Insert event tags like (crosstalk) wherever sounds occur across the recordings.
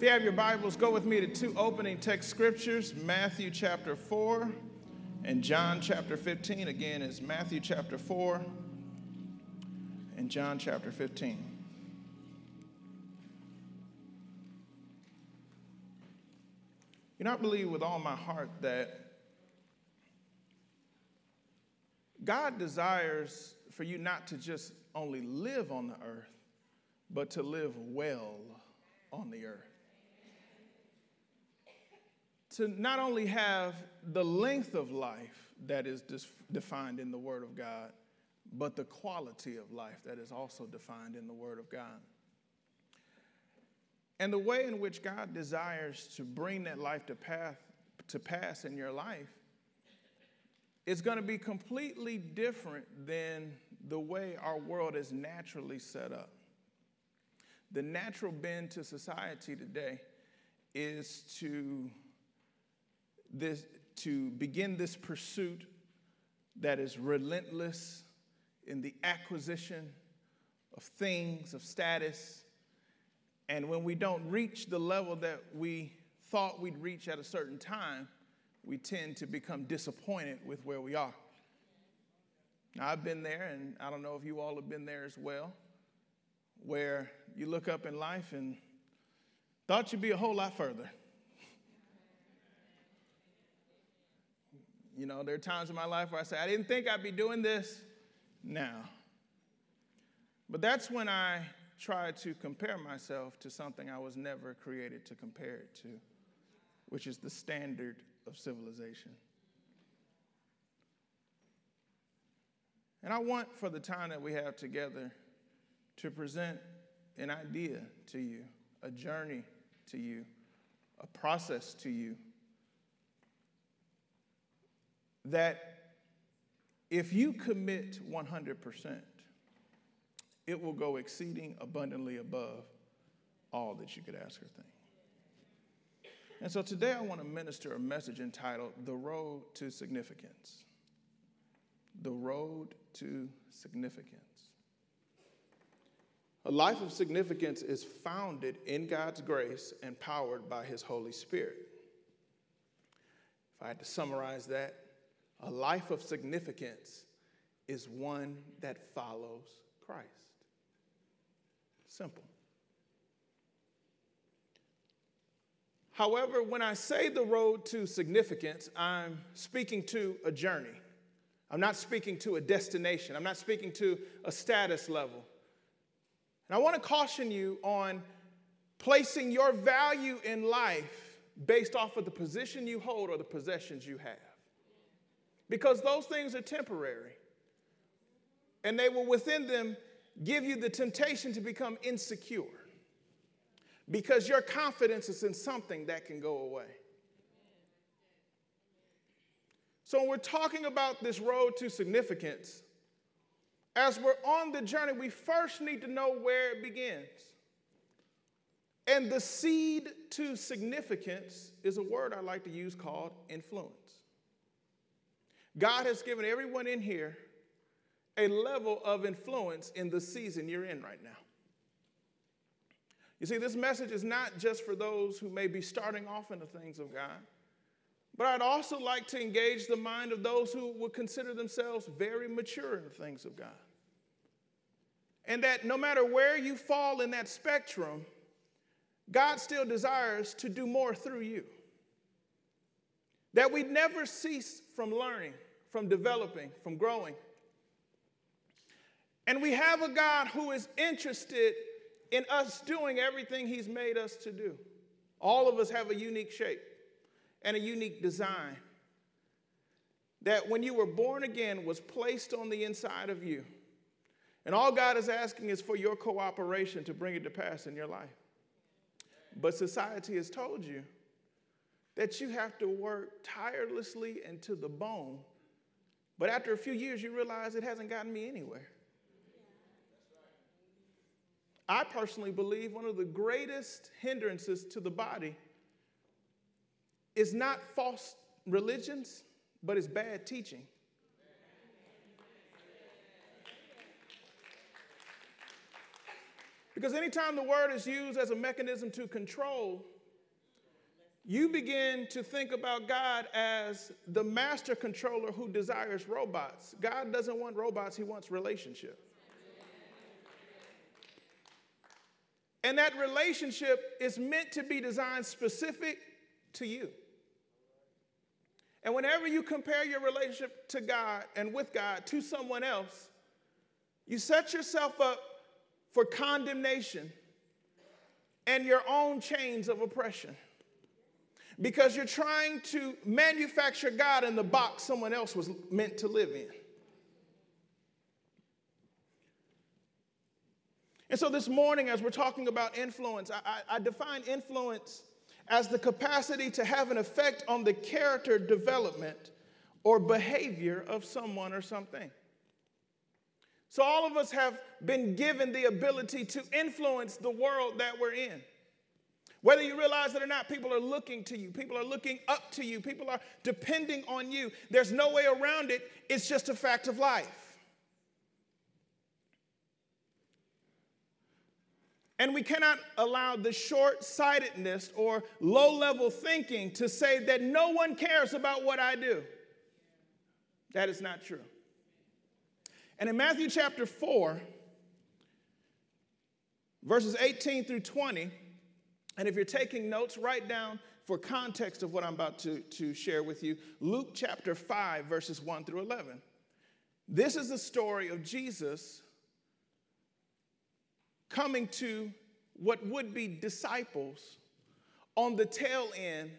If you have your Bibles, go with me to two opening text scriptures Matthew chapter 4 and John chapter 15. Again, is Matthew chapter 4 and John chapter 15. You know, I believe with all my heart that God desires for you not to just only live on the earth, but to live well on the earth to not only have the length of life that is defined in the Word of God, but the quality of life that is also defined in the Word of God. And the way in which God desires to bring that life to, path, to pass in your life is going to be completely different than the way our world is naturally set up. The natural bend to society today is to this, to begin this pursuit that is relentless in the acquisition of things, of status. And when we don't reach the level that we thought we'd reach at a certain time, we tend to become disappointed with where we are. Now, I've been there, and I don't know if you all have been there as well, where you look up in life and thought you'd be a whole lot further. You know, there are times in my life where I say, I didn't think I'd be doing this now. But that's when I try to compare myself to something I was never created to compare it to, which is the standard of civilization. And I want for the time that we have together to present an idea to you, a journey to you, a process to you that if you commit 100%, it will go exceeding abundantly above all that you could ask or think. And so today I want to minister a message entitled The Road to Significance. The Road to Significance. A life of significance is founded in God's grace and powered by His Holy Spirit. If I had to summarize that, a life of significance is one that follows Christ. Simple. However, when I say the road to significance, I'm speaking to a journey. I'm not speaking to a destination. I'm not speaking to a status level. And I want to caution you on placing your value in life based off of the position you hold or the possessions you have because those things are temporary. And they will within them give you the temptation to become insecure because your confidence is in something that can go away. So, when we're talking about this road to significance, as we're on the journey, we first need to know where it begins. And the seed to significance is a word I like to use called influence. God has given everyone in here a level of influence in the season you're in right now. You see, this message is not just for those who may be starting off in the things of God, but I'd also like to engage the mind of those who would consider themselves very mature in the things of God. And that no matter where you fall in that spectrum, God still desires to do more through you. That we never cease from learning, from developing, from growing. And we have a God who is interested in us doing everything He's made us to do. All of us have a unique shape and a unique design that when you were born again was placed on the inside of you. And all God is asking is for your cooperation to bring it to pass in your life. But society has told you that you have to work tirelessly and to the bone. But after a few years, you realize it hasn't gotten me anywhere. I personally believe one of the greatest hindrances to the body is not false religions, but it's bad teaching. Because anytime the word is used as a mechanism to control, you begin to think about God as the master controller who desires robots. God doesn't want robots, He wants relationship. And that relationship is meant to be designed specific to you. And whenever you compare your relationship to God and with God to someone else, you set yourself up for condemnation and your own chains of oppression because you're trying to manufacture God in the box someone else was meant to live in. And so this morning, as we're talking about influence, I, I, define influence as the capacity to have an effect on the character development or behavior of someone or something. So, all of us have been given the ability to influence the world that we're in. Whether you realize it or not, people are looking to you. People are looking up to you. People are depending on you. There's no way around it. It's just a fact of life. And we cannot allow the short sightedness or low level thinking to say that no one cares about what I do. That is not true. And in Matthew chapter 4, verses 18 through 20, and if you're taking notes, write down for context of what I'm about to, to share with you Luke chapter 5, verses 1 through 11. This is the story of Jesus coming to what would be disciples on the tail end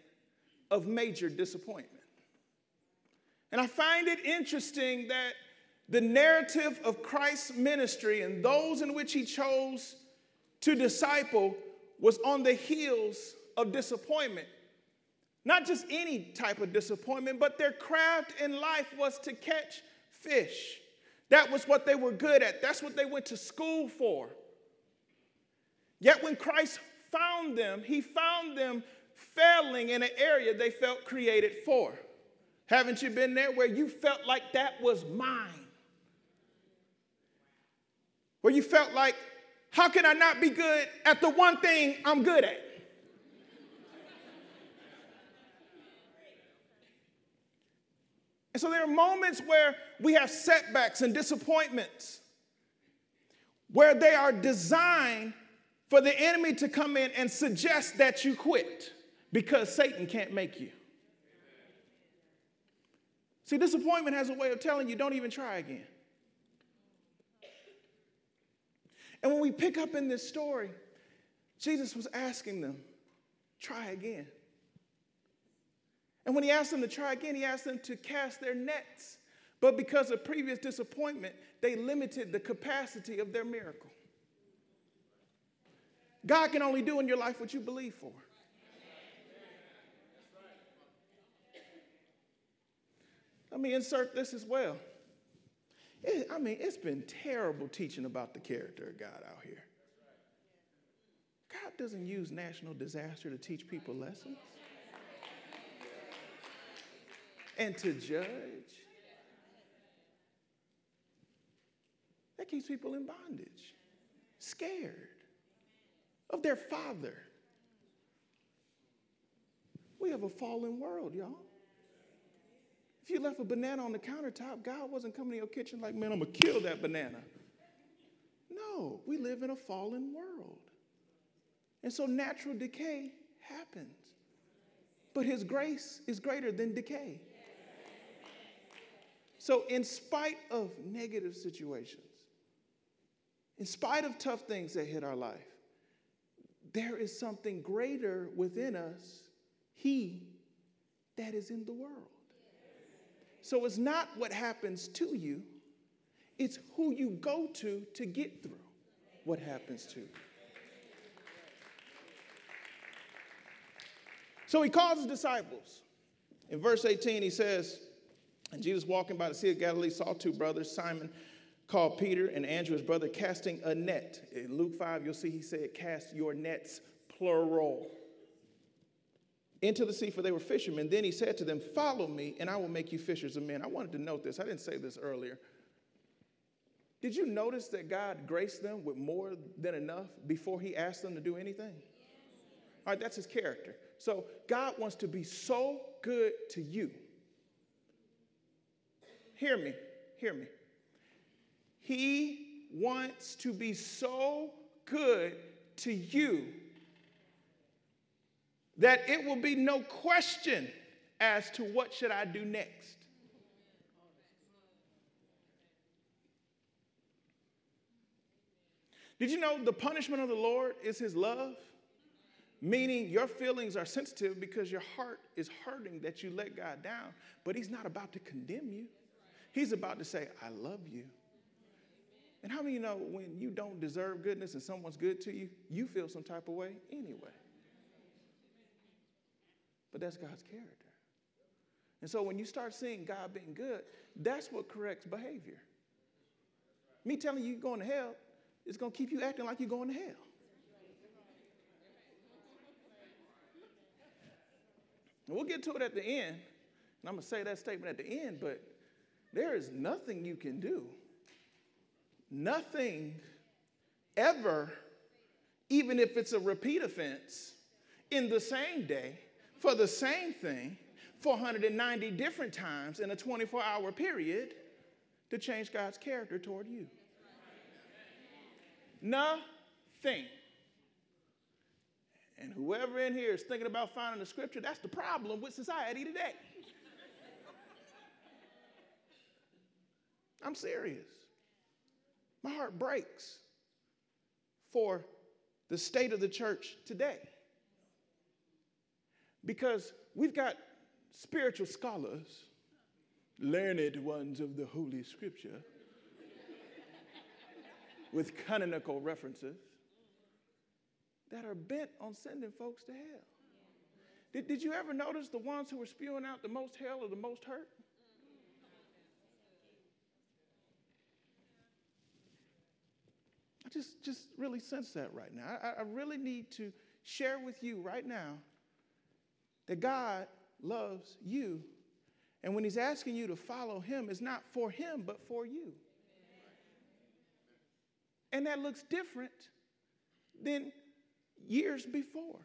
of major disappointment. And I find it interesting that the narrative of Christ's ministry and those in which he chose to disciple was on the heels of disappointment. Not just any type of disappointment, but their craft in life was to catch fish. That was what they were good at. That's what they went to school for. Yet when Christ found them, he found them failing in an area they felt created for. Haven't you been there where you felt like that was mine? Where you felt like, how can I not be good at the one thing I'm good at? And so there are moments where we have setbacks and disappointments where they are designed for the enemy to come in and suggest that you quit because Satan can't make you. See, disappointment has a way of telling you don't even try again. And when we pick up in this story, Jesus was asking them, try again. And when he asked them to try again, he asked them to cast their nets. But because of previous disappointment, they limited the capacity of their miracle. God can only do in your life what you believe for. Let me insert this as well. It, I mean, it's been terrible teaching about the character of God out here. God doesn't use national disaster to teach people lessons and to judge. That keeps people in bondage, scared of their father. We have a fallen world, y'all. If you left a banana on the countertop, God wasn't coming to your kitchen like, man, I'm going to kill that banana. No, we live in a fallen world. And so natural decay happens. But His grace is greater than decay. So, in spite of negative situations, in spite of tough things that hit our life, there is something greater within us, He that is in the world. So it's not what happens to you, it's who you go to to get through what happens to you. So he calls his disciples. In verse 18, he says, And Jesus walking by the Sea of Galilee saw two brothers, Simon called Peter and Andrew, his brother, casting a net. In Luke 5, you'll see he said, Cast your nets, plural into the sea, for they were fishermen. Then he said to them, Follow me, and I will make you fishers of men. I wanted to note this. I didn't say this earlier. Did you notice that God graced them with more than enough before He asked them to do anything? All right, that's His character. So God wants to be so good to you. Hear me, hear me. He wants to be so good to you that it will be no question as to what should I do next. Did you know the punishment of the Lord is his love? Meaning your feelings are sensitive because your heart is hurting that you let God down, but he's not about to condemn you. He's about to say, I love you. And how many you know when you don't deserve goodness and someone's good to you, you feel some type of way anyway? But that's God's character. And so when you start seeing God being good, that's what corrects behavior. Me telling you you're going to hell is going to keep you acting like you're going to hell. And we'll get to it at the end. And I'm going to say that statement at the end, but there is nothing you can do. Nothing ever, even if it's a repeat offense, in the same day for the same thing 490 different times in a 24 hour period to change God's character toward you. Nothing. And whoever in here is thinking about finding the scripture, that's the problem with society today. I'm serious. My heart breaks for the state of the church today. Because we've got spiritual scholars, learned ones of the Holy Scripture, with canonical references that are bent on sending folks to hell. Did, did you ever notice the ones who were spewing out the most hell or the most hurt? I just, just really sense that right now. I, I really need to share with you right now that God loves you. And when He's asking you to follow Him, it's not for Him, but for you. And that looks different than years before.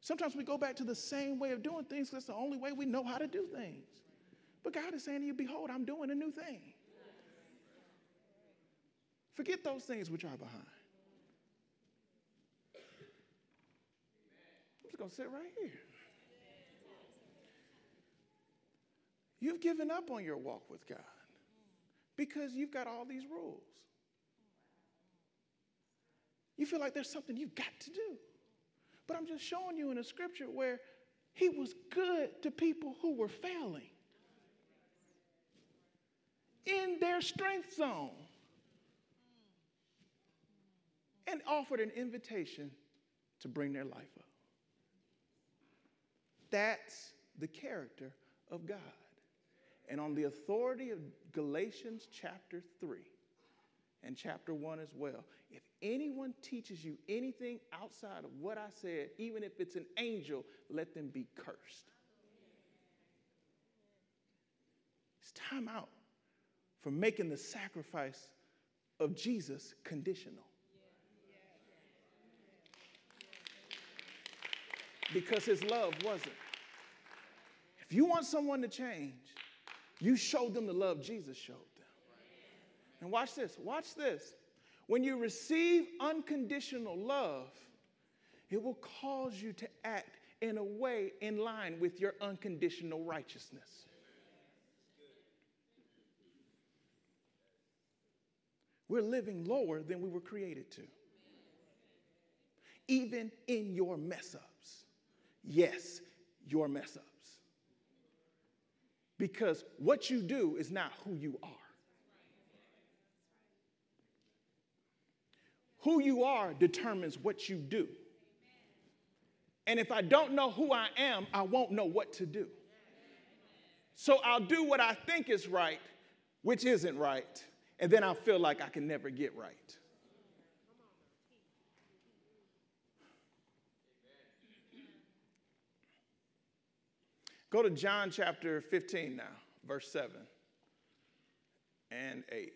Sometimes we go back to the same way of doing things because that's the only way we know how to do things. But God is saying to you, Behold, I'm doing a new thing. Forget those things which are behind. Just going to sit right here. You've given up on your walk with God because you've got all these rules. You feel like there's something you've got to do. But I'm just showing you in a scripture where he was good to people who were failing in their strength zone and offered an invitation to bring their life up. That's the character of God. And on the authority of Galatians chapter 3 and chapter 1 as well, if anyone teaches you anything outside of what I said, even if it's an angel, let them be cursed. It's time out for making the sacrifice of Jesus conditional. Because his love wasn't. If you want someone to change, you show them the love Jesus showed them. And watch this, watch this. When you receive unconditional love, it will cause you to act in a way in line with your unconditional righteousness. We're living lower than we were created to. Even in your mess ups. Yes, your mess ups. Because what you do is not who you are. Who you are determines what you do. And if I don't know who I am, I won't know what to do. So I'll do what I think is right, which isn't right, and then I'll feel like I can never get right. Go to John chapter 15 now, verse 7 and 8.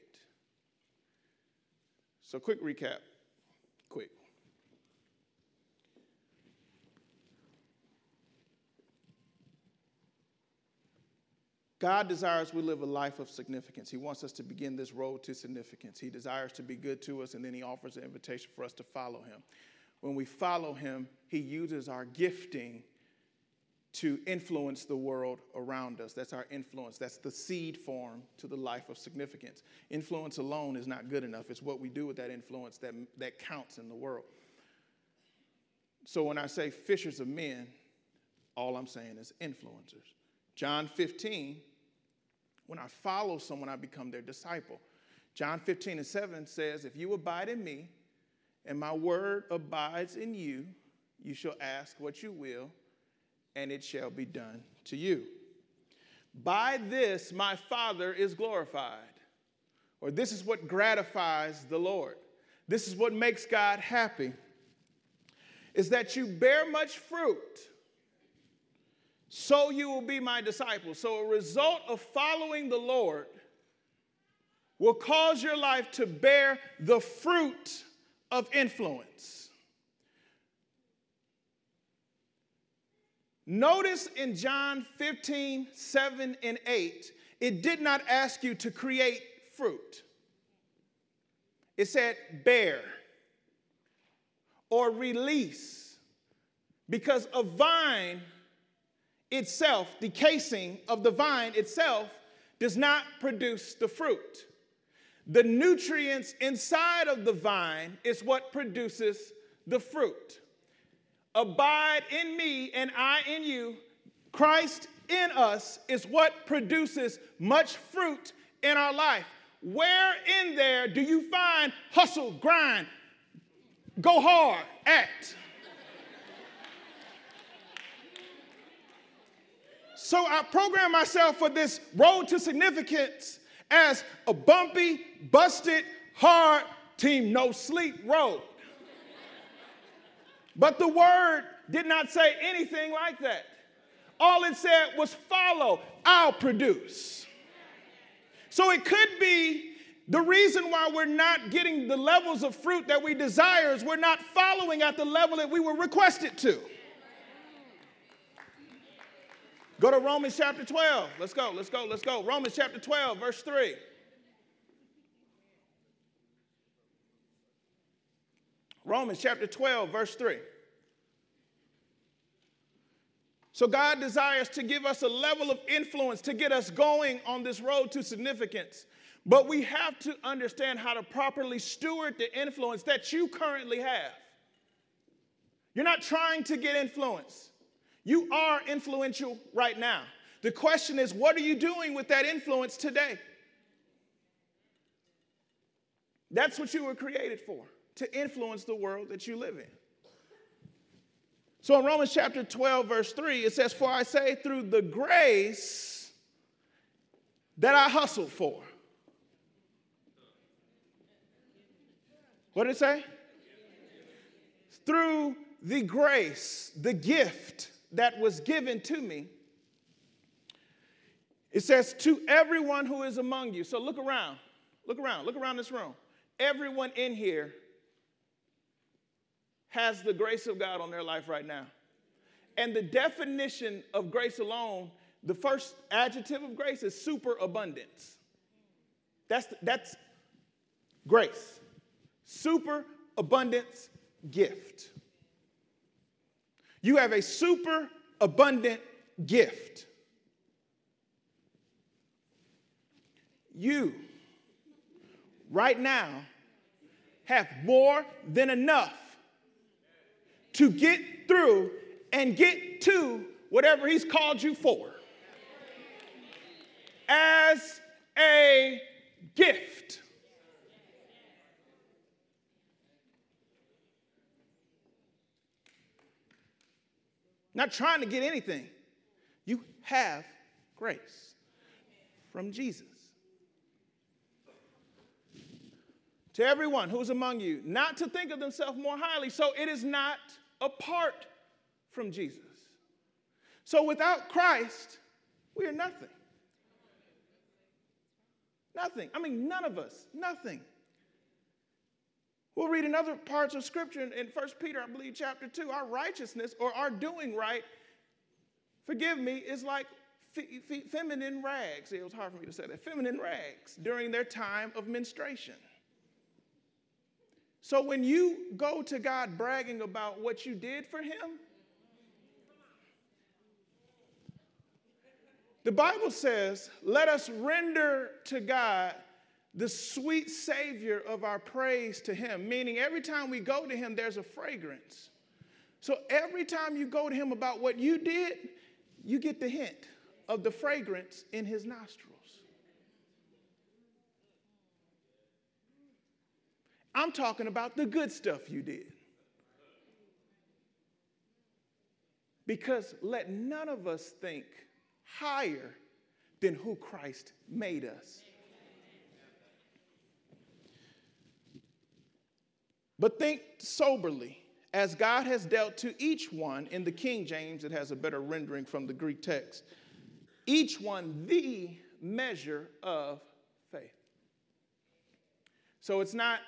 So, quick recap. Quick. God desires we live a life of significance. He wants us to begin this road to significance. He desires to be good to us, and then He offers an invitation for us to follow Him. When we follow Him, He uses our gifting to influence the world around us. That's our influence. That's the seed form to the life of significance. Influence alone is not good enough. It's what we do with that influence that, that counts in the world. So when I say fishers of men, all I'm saying is influencers. John 15, when I follow someone, I become their disciple. John 15 and 7 says, If you abide in me and my word abides in you, you shall ask what you will, and it shall be done to you. By this my Father is glorified. Or this is what gratifies the Lord. This is what makes God happy. Is that you bear much fruit, so you will be my disciples. So a result of following the Lord will cause your life to bear the fruit of influence. Notice in John 15, 7 and 8, it did not ask you to create fruit. It said bear or release because a vine itself, the casing of the vine itself, does not produce the fruit. The nutrients inside of the vine is what produces the fruit. Abide in me and I in you. Christ in us is what produces much fruit in our life. Where in there do you find hustle, grind, go hard, act? So I program myself for this road to significance as a bumpy, busted, hard, team no sleep road. But the word did not say anything like that. All it said was follow, I'll produce. So it could be the reason why we're not getting the levels of fruit that we desire is we're not following at the level that we were requested to. Go to Romans chapter 12. Let's go, let's go, let's go. Romans chapter 12, verse 3. Romans chapter 12, verse 3. So, God desires to give us a level of influence to get us going on this road to significance. But we have to understand how to properly steward the influence that you currently have. You're not trying to get influence, you are influential right now. The question is, what are you doing with that influence today? That's what you were created for to influence the world that you live in. So in Romans chapter 12, verse 3, it says, For I say, through the grace that I hustled for. What did it say? Through the grace, the gift that was given to me. It says, To everyone who is among you. So look around. Look around. Look around this room. Everyone in here has the grace of God on their life right now. And the definition of grace alone, the first adjective of grace is superabundance. That's, that's grace. Super abundance gift. You have a super abundant gift. You, right now, have more than enough to get through and get to whatever He's called you for as a gift. Not trying to get anything. You have grace from Jesus. To everyone who's among you, not to think of themselves more highly. So it is not apart from Jesus. So without Christ, we are nothing. Nothing. I mean, none of us, nothing. We'll read in other parts of scripture in, in 1 Peter, I believe, chapter 2, our righteousness or our doing right, forgive me, is like feminine rags. It was hard for me to say that. Feminine rags during their time of menstruation. So when you go to God bragging about what you did for Him, the Bible says, let us render to God the sweet Savior of our praise to Him, meaning every time we go to Him, there's a fragrance. So every time you go to Him about what you did, you get the hint of the fragrance in His nostrils. I'm talking about the good stuff you did. Because let none of us think higher than who Christ made us. But think soberly, as God has dealt to each one, in the King James, it has a better rendering from the Greek text, each one the measure of faith. So it's not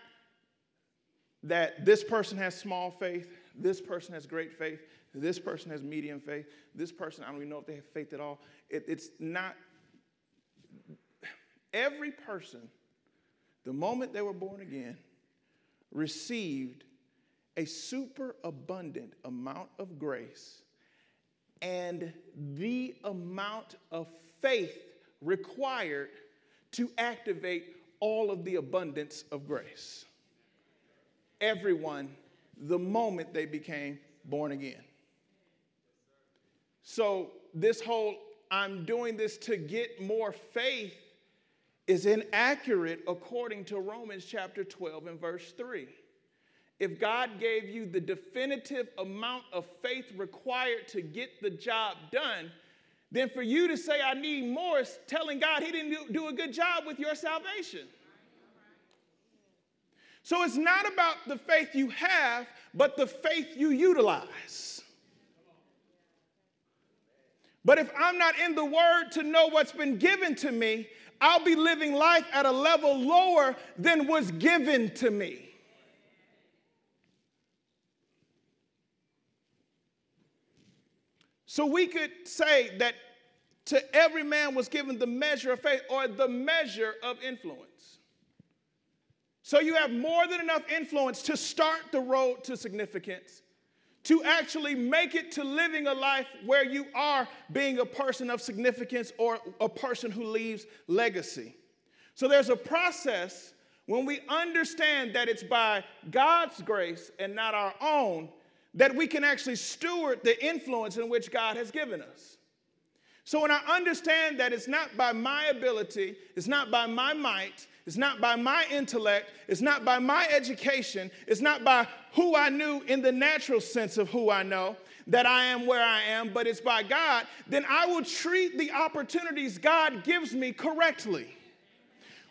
that this person has small faith, this person has great faith, this person has medium faith, this person, I don't even know if they have faith at all. It, it's not, every person, the moment they were born again, received a superabundant amount of grace and the amount of faith required to activate all of the abundance of grace. Everyone, the moment they became born again. So, this whole I'm doing this to get more faith is inaccurate according to Romans chapter 12 and verse 3. If God gave you the definitive amount of faith required to get the job done, then for you to say, I need more, is telling God He didn't do a good job with your salvation. So it's not about the faith you have, but the faith you utilize. But if I'm not in the Word to know what's been given to me, I'll be living life at a level lower than was given to me. So we could say that to every man was given the measure of faith or the measure of influence. So you have more than enough influence to start the road to significance to actually make it to living a life where you are being a person of significance or a person who leaves legacy. So there's a process when we understand that it's by God's grace and not our own that we can actually steward the influence in which God has given us. So when I understand that it's not by my ability, it's not by my might, it's not by my intellect. It's not by my education. It's not by who I knew in the natural sense of who I know that I am where I am, but it's by God. Then I will treat the opportunities God gives me correctly.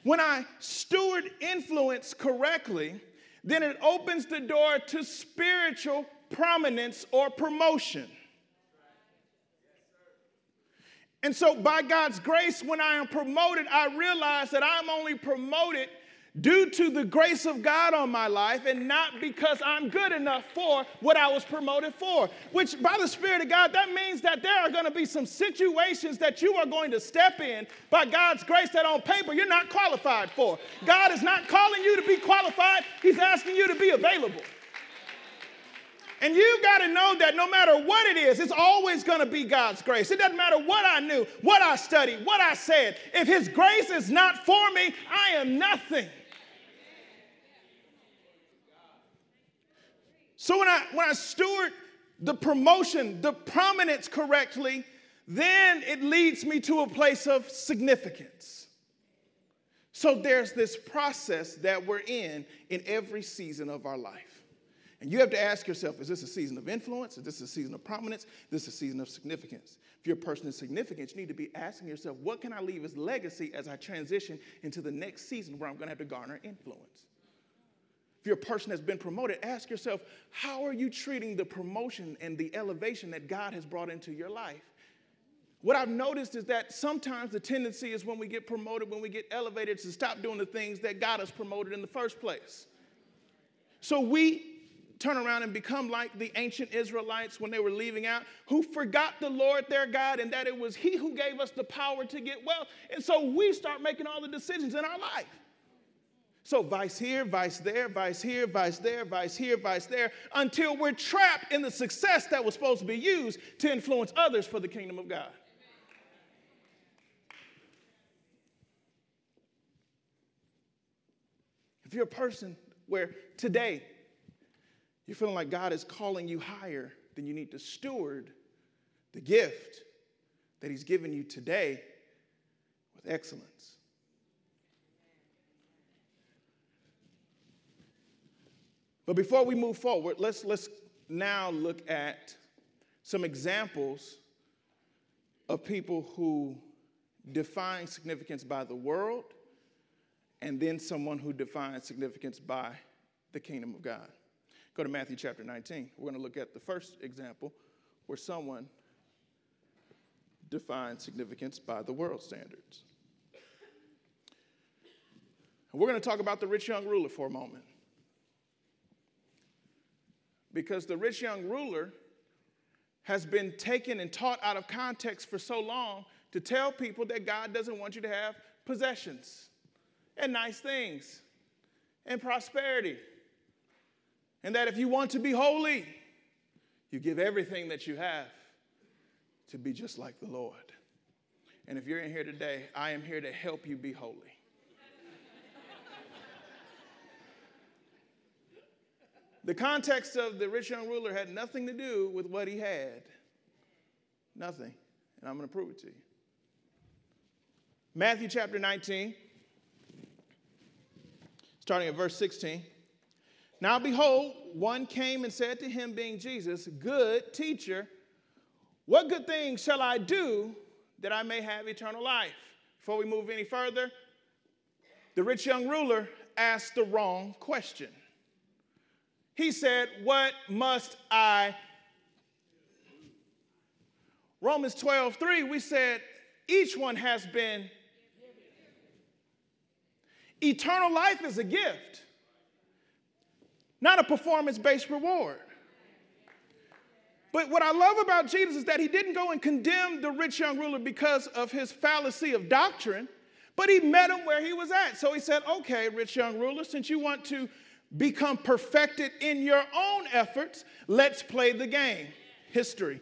When I steward influence correctly, then it opens the door to spiritual prominence or promotion. And so, by God's grace, when I am promoted, I realize that I'm only promoted due to the grace of God on my life and not because I'm good enough for what I was promoted for. Which, by the Spirit of God, that means that there are going to be some situations that you are going to step in by God's grace that on paper you're not qualified for. God is not calling you to be qualified, He's asking you to be available. And you've got to know that no matter what it is, it's always going to be God's grace. It doesn't matter what I knew, what I studied, what I said. If His grace is not for me, I am nothing. So when I when I steward the promotion, the prominence correctly, then it leads me to a place of significance. So there's this process that we're in in every season of our life. And you have to ask yourself is this a season of influence? Is this a season of prominence? Is this a season of significance? If you're a person of significance, you need to be asking yourself, what can I leave as legacy as I transition into the next season where I'm going to have to garner influence? If you're a person that's been promoted, ask yourself, how are you treating the promotion and the elevation that God has brought into your life? What I've noticed is that sometimes the tendency is when we get promoted, when we get elevated, to stop doing the things that got us promoted in the first place. So we turn around and become like the ancient Israelites when they were leaving out, who forgot the Lord their God and that it was He who gave us the power to get wealth. And so we start making all the decisions in our life. So, vice here, vice there, vice here, vice there, vice here, vice there, until we're trapped in the success that was supposed to be used to influence others for the kingdom of God. If you're a person where today you're feeling like God is calling you higher, then you need to steward the gift that He's given you today with excellence. But before we move forward, let's, let's now look at some examples of people who define significance by the world and then someone who defines significance by the kingdom of God. Go to Matthew chapter 19. We're going to look at the first example where someone defines significance by the world standards. And we're going to talk about the rich young ruler for a moment. Because the rich young ruler has been taken and taught out of context for so long to tell people that God doesn't want you to have possessions and nice things and prosperity. And that if you want to be holy, you give everything that you have to be just like the Lord. And if you're in here today, I am here to help you be holy. the context of the rich young ruler had nothing to do with what he had. Nothing. And I'm going to prove it to you. Matthew chapter 19, starting at verse 16. Now behold, one came and said to him, being Jesus, Good teacher, what good things shall I do that I may have eternal life? Before we move any further, the rich young ruler asked the wrong question. He said, What must I? Romans 12, 3, we said, Each one has been. Eternal life is a gift not a performance based reward. But what I love about Jesus is that he didn't go and condemn the rich young ruler because of his fallacy of doctrine, but he met him where he was at. So he said, Okay, rich young ruler, since you want to become perfected in your own efforts, let's play the game. History.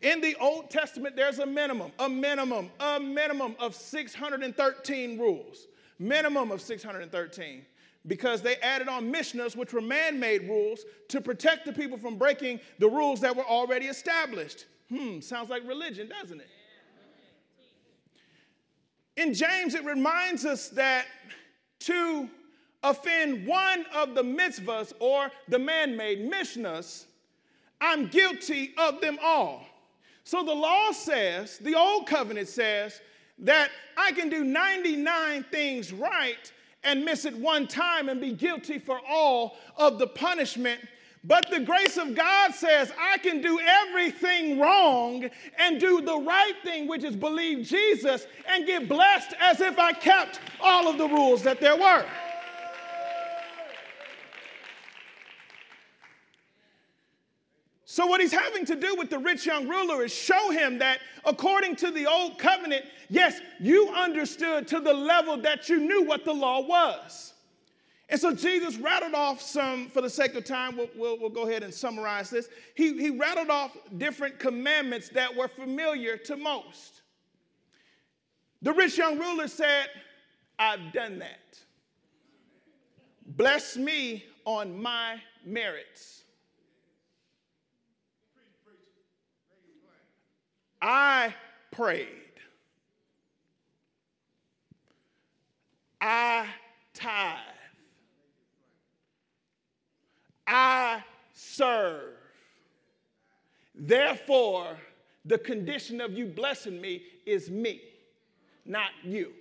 In the Old Testament, there's a minimum, a minimum, a minimum of 613 rules. Minimum of 613 because they added on Mishnahs, which were man made rules, to protect the people from breaking the rules that were already established. Hmm, sounds like religion, doesn't it? In James, it reminds us that to offend one of the mitzvahs or the man made Mishnahs, I'm guilty of them all. So the law says, the old covenant says, that I can do 99 things right and miss it one time and be guilty for all of the punishment. But the grace of God says, I can do everything wrong and do the right thing, which is believe Jesus, and get blessed as if I kept all of the rules that there were. So, what he's having to do with the rich young ruler is show him that according to the old covenant, yes, you understood to the level that you knew what the law was. And so Jesus rattled off some, for the sake of time, we'll, we'll, we'll, go ahead and summarize this. He, he rattled off different commandments that were familiar to most. The rich young ruler said, I've done that. Bless me on my merits. I prayed. I tithe. I serve. Therefore, the condition of you blessing me is me, not you.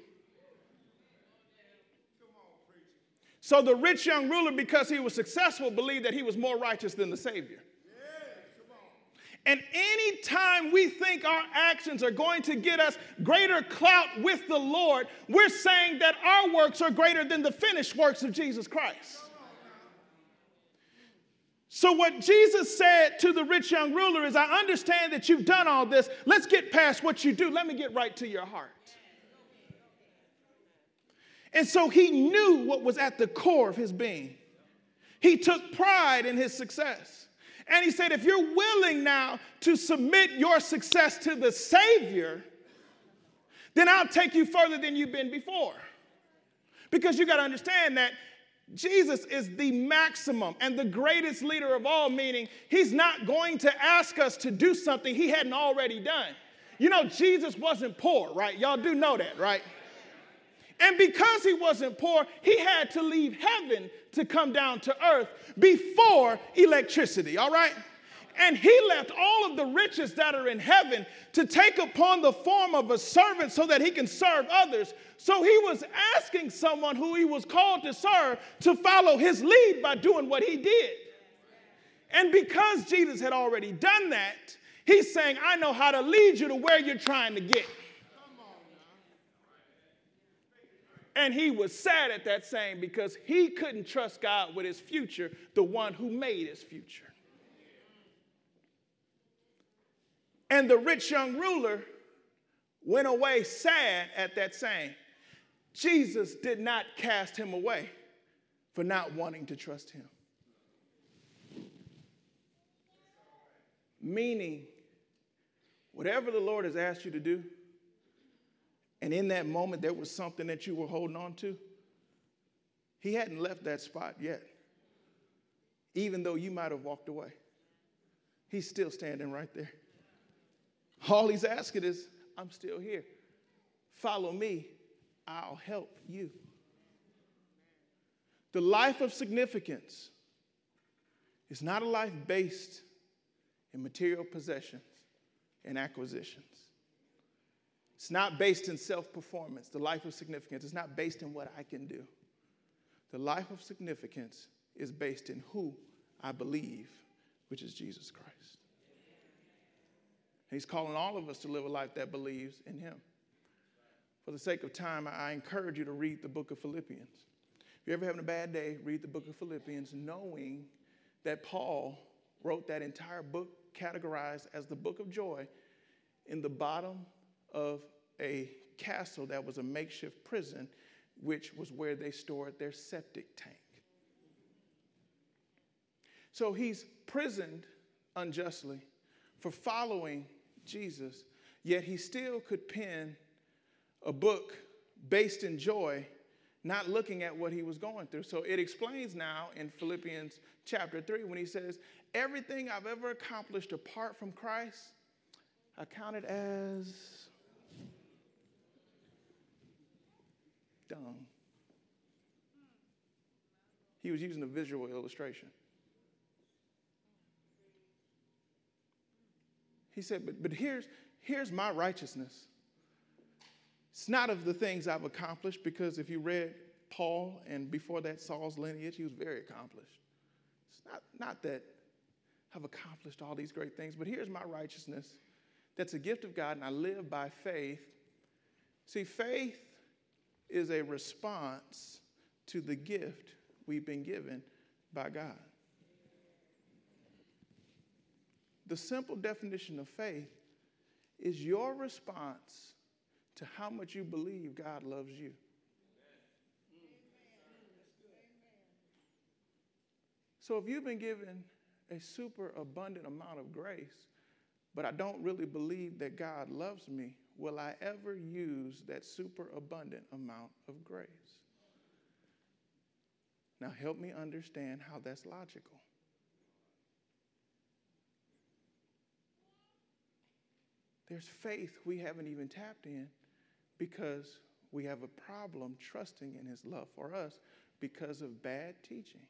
So the rich young ruler, because he was successful, believed that he was more righteous than the Savior. And anytime we think our actions are going to get us greater clout with the Lord, we're saying that our works are greater than the finished works of Jesus Christ. So, what Jesus said to the rich young ruler is, I understand that you've done all this. Let's get past what you do. Let me get right to your heart. And so he knew what was at the core of his being. He took pride in his success. And he said, if you're willing now to submit your success to the Savior, then I'll take you further than you've been before. Because you got to understand that Jesus is the maximum and the greatest leader of all, meaning he's not going to ask us to do something he hadn't already done. You know, Jesus wasn't poor, right? Y'all do know that, right? And because he wasn't poor, he had to leave heaven to come down to earth before electricity, all right? And he left all of the riches that are in heaven to take upon the form of a servant so that he can serve others. So he was asking someone who he was called to serve to follow his lead by doing what he did. And because Jesus had already done that, he's saying, I know how to lead you to where you're trying to get. And he was sad at that saying because he couldn't trust God with his future, the one who made his future. And the rich young ruler went away sad at that saying. Jesus did not cast him away for not wanting to trust him. Meaning, whatever the Lord has asked you to do, and in that moment there was something that you were holding on to, he hadn't left that spot yet. Even though you might have walked away, he's still standing right there. All he's asking is, I'm still here. Follow me, I'll help you. The life of significance is not a life based in material possessions and acquisitions. It's not based in self performance. The life of significance is not based in what I can do. The life of significance is based in who I believe, which is Jesus Christ. He's calling all of us to live a life that believes in Him. For the sake of time, I encourage you to read the book of Philippians. If you're ever having a bad day, read the book of Philippians, knowing that Paul wrote that entire book categorized as the book of joy in the bottom of a castle that was a makeshift prison, which was where they stored their septic tank. So he's prisoned unjustly for following Jesus, yet he still could pen a book based in joy, not looking at what he was going through. So it explains now in Philippians chapter 3 when he says, Everything I've ever accomplished apart from Christ, I count it as dung. He was using a visual illustration. He said, but, but here's, here's my righteousness. It's not of the things I've accomplished, because if you read Paul and before that Saul's lineage, he was very accomplished. It's not, not that I've accomplished all these great things, but here's my righteousness that's a gift of God, and I live by faith. See, faith is a response to the gift we've been given by God. The simple definition of faith is your response to how much you believe God loves you. So if you've been given a super abundant amount of grace, but I don't really believe that God loves me, will I ever use that super abundant amount of grace? Now, help me understand how that's logical. There's faith we haven't even tapped in because we have a problem trusting in His love for us because of bad teaching.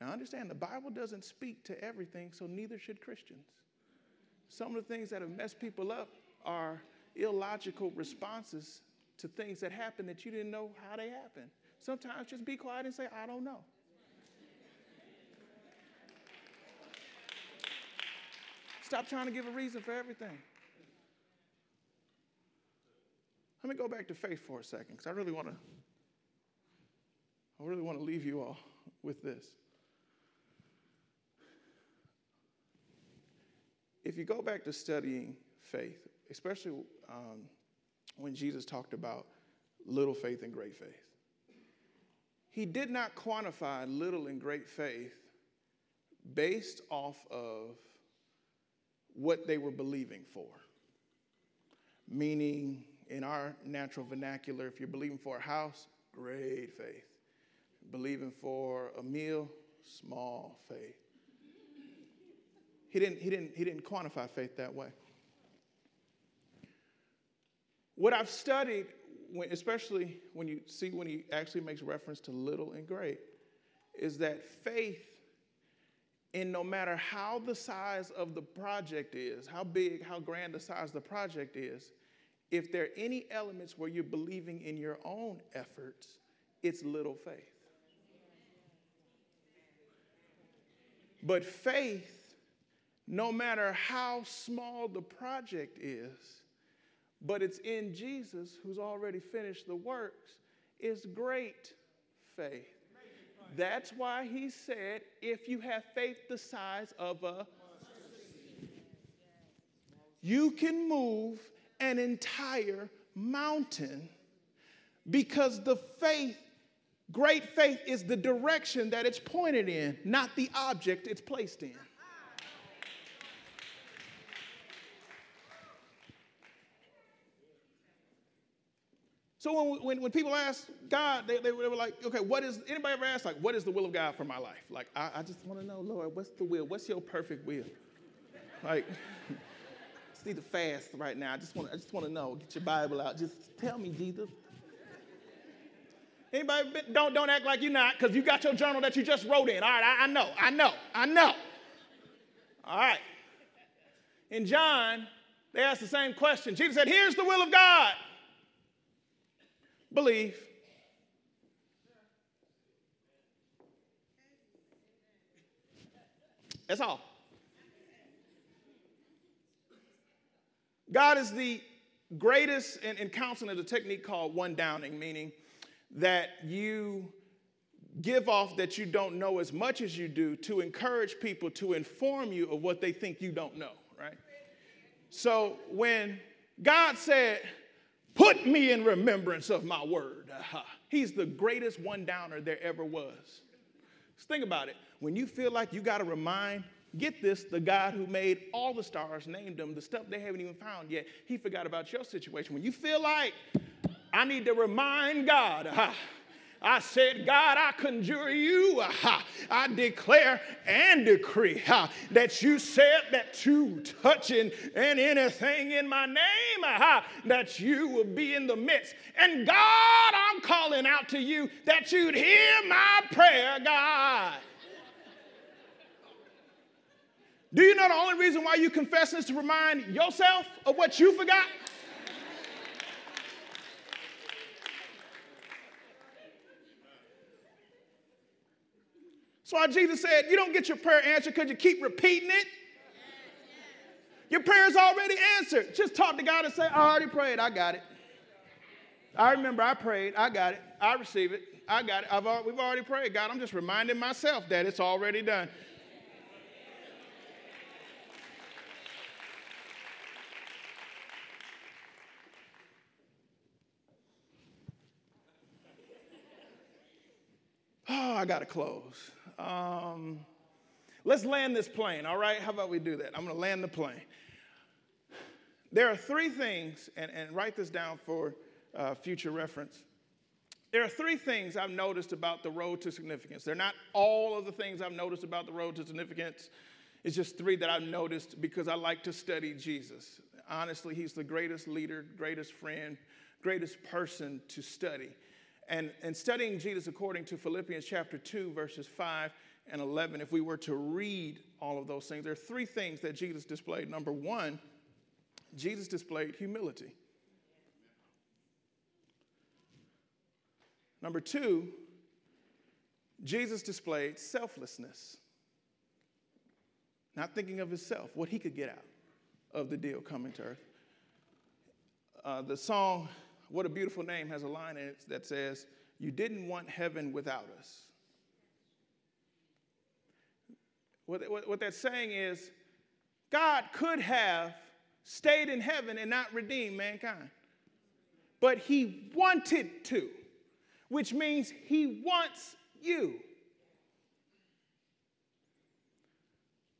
Now, understand the Bible doesn't speak to everything, so neither should Christians. Some of the things that have messed people up are illogical responses to things that happen that you didn't know how they happened. Sometimes just be quiet and say, I don't know. Stop trying to give a reason for everything. Let me go back to faith for a second, because I really want to. I really want to leave you all with this. if you go back to studying faith, especially um, when Jesus talked about little faith and great faith, he did not quantify little and great faith based off of what they were believing for. Meaning, in our natural vernacular, if you're believing for a house, great faith. Believing for a meal, small faith. He didn't, he didn't, he didn't quantify faith that way. What I've studied, when, especially when you see when he actually makes reference to little and great, is that faith, in no matter how the size of the project is, how big, how grand the size the project is, if there are any elements where you're believing in your own efforts, it's little faith. But faith no matter how small the project is, but it's in Jesus who's already finished the works, is great faith. That's why he said, if you have faith the size of a you can move an entire mountain because the faith, great faith, is the direction that it's pointed in, not the object it's placed in. So when, when, when people ask God, they, they, were like, okay, what is, anybody ever asked, like, what is the will of God for my life? Like, I, I just want to know, Lord, what's the will? What's your perfect will? Like, (laughs) need to fast right now. I just want, I just want to know. Get your Bible out. Just tell me, Jesus. Anybody, don't, don't act like you're not, because you got your journal that you just wrote in. All right, I, I know, I know, I know. All right. In John, they asked the same question. Jesus said, here's the will of God Believe. That's all. God is the greatest in, in counseling is a technique called one downing, meaning that you give off that you don't know as much as you do to encourage people to inform you of what they think you don't know, right? So when God said, Put me in remembrance of my word. Uh-huh. He's the greatest one downer there ever was. Just think about it. When you feel like you got to remind, get this, the God who made all the stars, named them, the stuff they haven't even found yet, he forgot about your situation. When you feel like I need to remind God, uh-huh, I said, God, I conjure you, I declare and decree that you said that to touching and anything in my name, that you will be in the midst. And God, I'm calling out to you that you'd hear my prayer, God. Do you know the only reason why you confess is to remind yourself of what you forgot? That's why Jesus said, You don't get your prayer answered because you keep repeating it. Your prayer's already answered. Just talk to God and say, I already prayed. I got it. I remember I prayed. I got it. I receive it. I got it. I've, we've already prayed. God, I'm just reminding myself that it's already done. Oh, I got to close. Um, let's land this plane, all right? How about we do that? I'm going to land the plane. There are three things, and, and write this down for uh, future reference. There are three things I've noticed about the road to significance. They're not all of the things I've noticed about the road to significance. It's just three that I've noticed because I like to study Jesus. Honestly, he's the greatest leader, greatest friend, greatest person to study. And, and studying Jesus according to Philippians chapter 2, verses 5 and 11, if we were to read all of those things, there are three things that Jesus displayed. Number one, Jesus displayed humility. Number two, Jesus displayed selflessness. Not thinking of himself, what he could get out of the deal coming to earth. Uh, the song what a Beautiful Name has a line in it that says, You didn't want heaven without us. What, what, what that's saying is, God could have stayed in heaven and not redeemed mankind. But he wanted to, which means he wants you.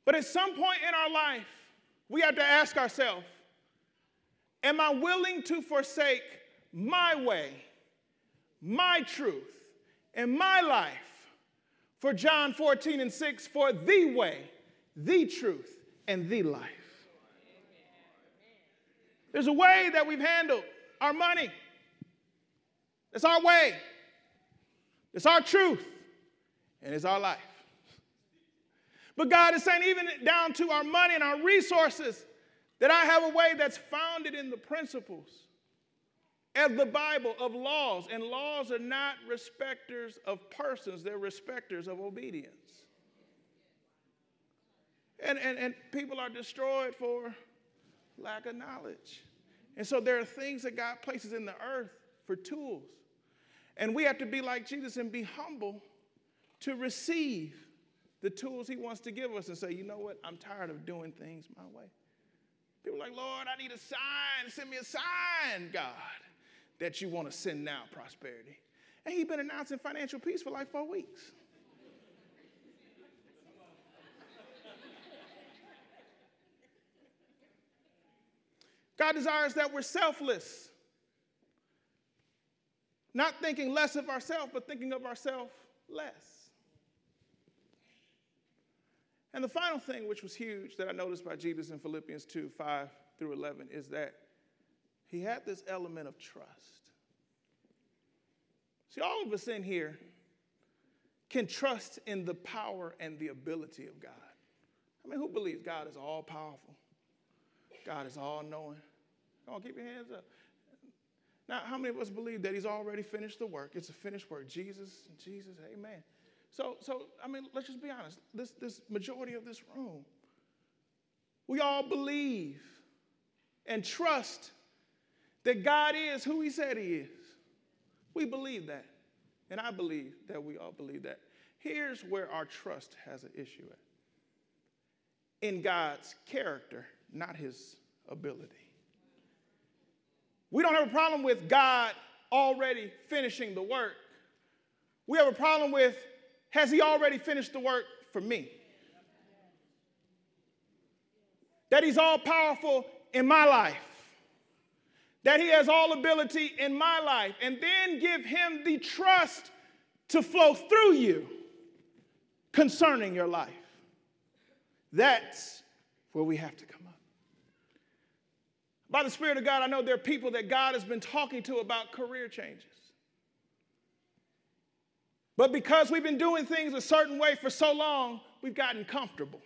But at some point in our life, we have to ask ourselves Am I willing to forsake my way, my truth, and my life for John 14 and 6 for the way, the truth, and the life? There's a way that we've handled our money. It's our way. It's our truth. And it's our life. But God is saying, even down to our money and our resources, that I have a way that's founded in the principles of the Bible, of laws. And laws are not respecters of persons, they're respecters of obedience. And, and, and people are destroyed for lack of knowledge. And so there are things that God places in the earth for tools. And we have to be like Jesus and be humble to receive the tools he wants to give us and say, you know what? I'm tired of doing things my way. People are like, Lord, I need a sign. Send me a sign, God, that you want to send now prosperity. And he's been announcing financial peace for like four weeks. God desires that we're selfless, not thinking less of ourselves, but thinking of ourselves less. And the final thing, which was huge, that I noticed by Jesus in Philippians 2 5 through 11, is that he had this element of trust. See, all of us in here can trust in the power and the ability of God. I mean, who believes God is all powerful? God is all knowing. Come on, keep your hands up. Now, how many of us believe that He's already finished the work? It's a finished work. Jesus, Jesus, amen. So, so I mean, let's just be honest. This, this majority of this room, we all believe and trust that God is who He said He is. We believe that. And I believe that we all believe that. Here's where our trust has an issue at in God's character, not His ability. We don't have a problem with God already finishing the work. We have a problem with has He already finished the work for me? That He's all powerful in my life. That He has all ability in my life. And then give Him the trust to flow through you concerning your life. That's where we have to come up. By the Spirit of God, I know there are people that God has been talking to about career changes. But because we've been doing things a certain way for so long, we've gotten comfortable.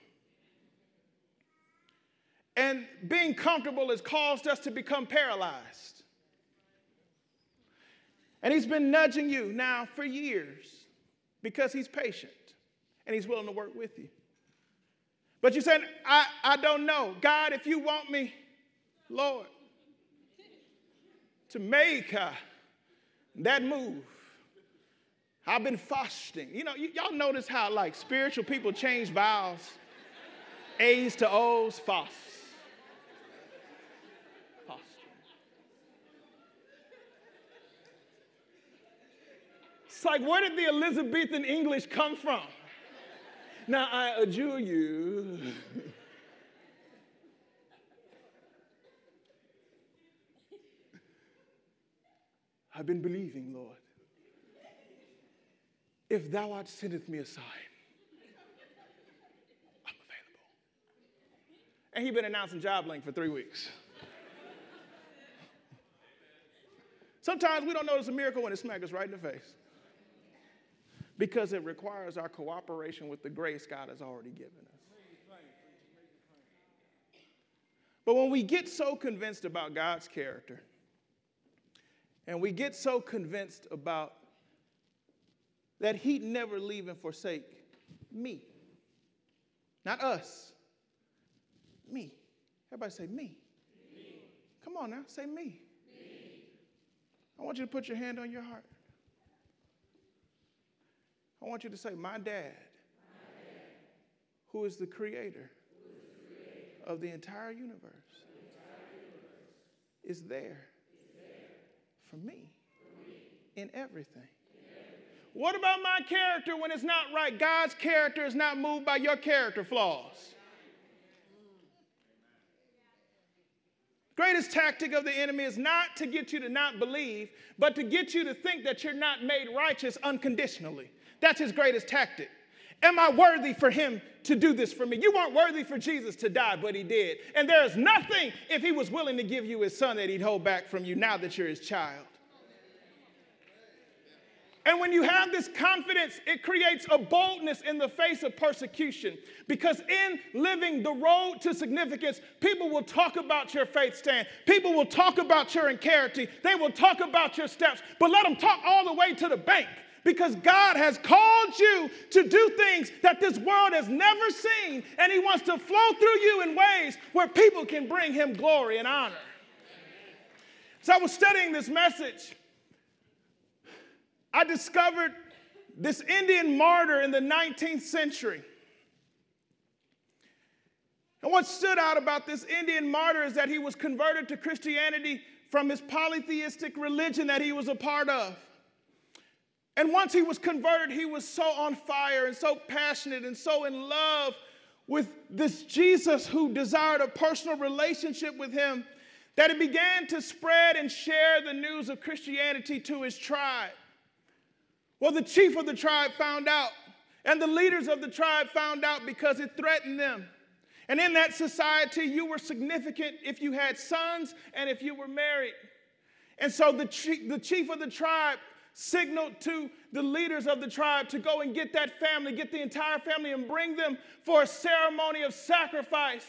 And being comfortable has caused us to become paralyzed. And he's been nudging you now for years because he's patient and he's willing to work with you. But you said, I, I don't know. God, if you want me, Lord, to make uh, that move, I've been fasting. You know, y- y'all notice how like spiritual people change vowels, A's to O's, fast. It's like, where did the Elizabethan English come from? Now I adjure you. I've been believing, Lord if thou art sendeth me a sign, I'm available. And he been announcing job link for three weeks. Sometimes we don't notice a miracle when it smacks us right in the face because it requires our cooperation with the grace God has already given us. But when we get so convinced about God's character, and we get so convinced about that he'd never leave and forsake me. Not us. Me. Everybody say me. me. Come on now, say me. me. I want you to put your hand on your heart. I want you to say, My dad, My dad. Who, is the creator, is the creator. of the entire universe is there for me in everything. What about my character when it's not right? God's character is not moved by your character flaws. Greatest tactic of the enemy is not to get you to not believe, but to get you to think that you're not made righteous unconditionally. That's his greatest tactic. Am I worthy for him to do this for me? You weren't worthy for Jesus to die, but he did. And there is nothing, if he was willing to give you his son, that he'd hold back from you now that you're his child. And when you have this confidence, it creates a boldness in the face of persecution. Because in living the road to significance, people will talk about your faith stand. People will talk about your character. They will talk about your steps. But let them talk all the way to the bank. Because God has called you to do things that this world has never seen. And He wants to flow through you in ways where people can bring Him glory and honor. So I was studying this message I discovered this Indian martyr in the 19th century. And what stood out about this Indian martyr is that he was converted to Christianity from his polytheistic religion that he was a part of. And once he was converted, he was so on fire and so passionate and so in love with this Jesus who desired a personal relationship with him that he began to spread and share the news of Christianity to his tribe. Well, the chief of the tribe found out, and the leaders of the tribe found out because it threatened them. And in that society, you were significant if you had sons and if you were married. And so the chief, of the tribe signaled to the leaders of the tribe to go and get that family, get the entire family, and bring them for a ceremony of sacrifice.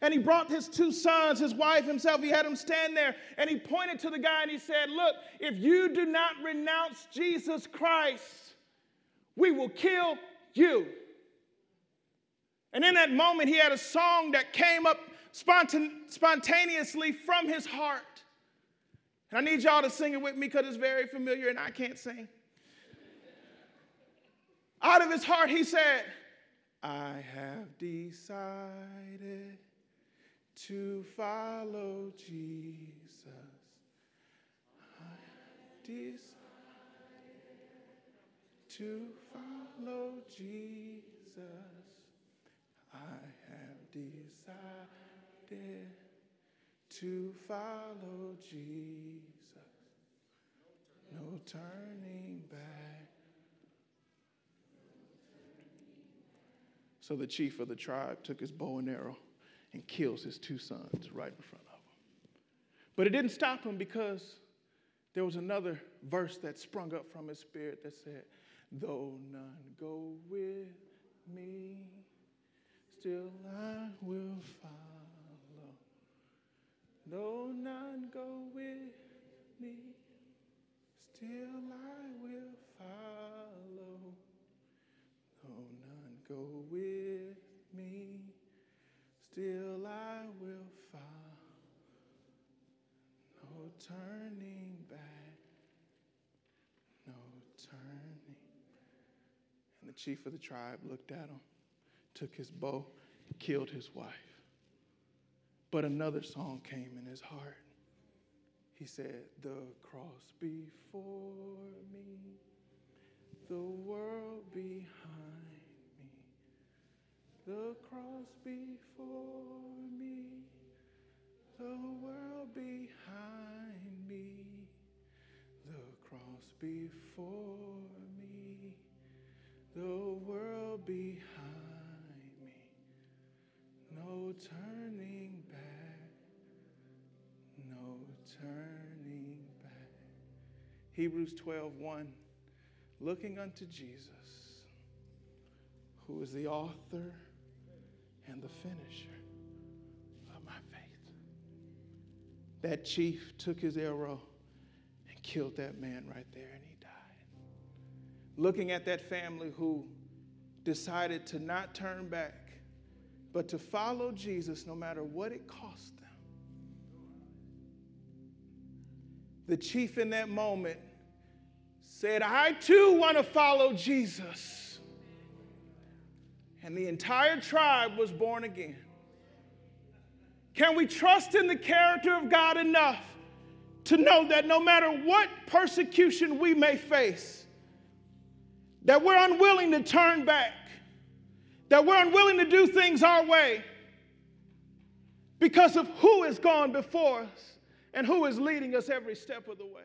And he brought his two sons, his wife, himself. He had them stand there and he pointed to the guy and he said, Look, if you do not renounce Jesus Christ, we will kill you. And in that moment, he had a song that came up spontaneously from his heart. And I need y'all to sing it with me because it's very familiar and I can't sing. Out of his heart, he said, I have decided to follow Jesus. I decided to follow Jesus. I have decided to follow Jesus. No turning back. So the chief of the tribe took his bow and arrow and kills his two sons right in front of him. But it didn't stop him because there was another verse that sprung up from his spirit that said, Though none go with me, still I will follow. Though none go with me, still I will follow. Though none go with me, still I will follow. No turning back, no turning. And the chief of the tribe looked at him, took his bow, killed his wife. But another song came in his heart. He said, The cross before me, the world behind me, the cross before me, the world behind me, the cross before me, the world behind me, no turning turning back. Hebrews 12 1, looking unto Jesus, who is the author and the finisher of my faith. That chief took his arrow and killed that man right there, and he died. Looking at that family who decided to not turn back, but to follow Jesus no matter what it cost The chief in that moment said, I too want to follow Jesus and the entire tribe was born again. Can we trust in the character of God enough to know that no matter what persecution we may face, that we're unwilling to turn back, that we're unwilling to do things our way because of who has gone before us and who is leading us every step of the way?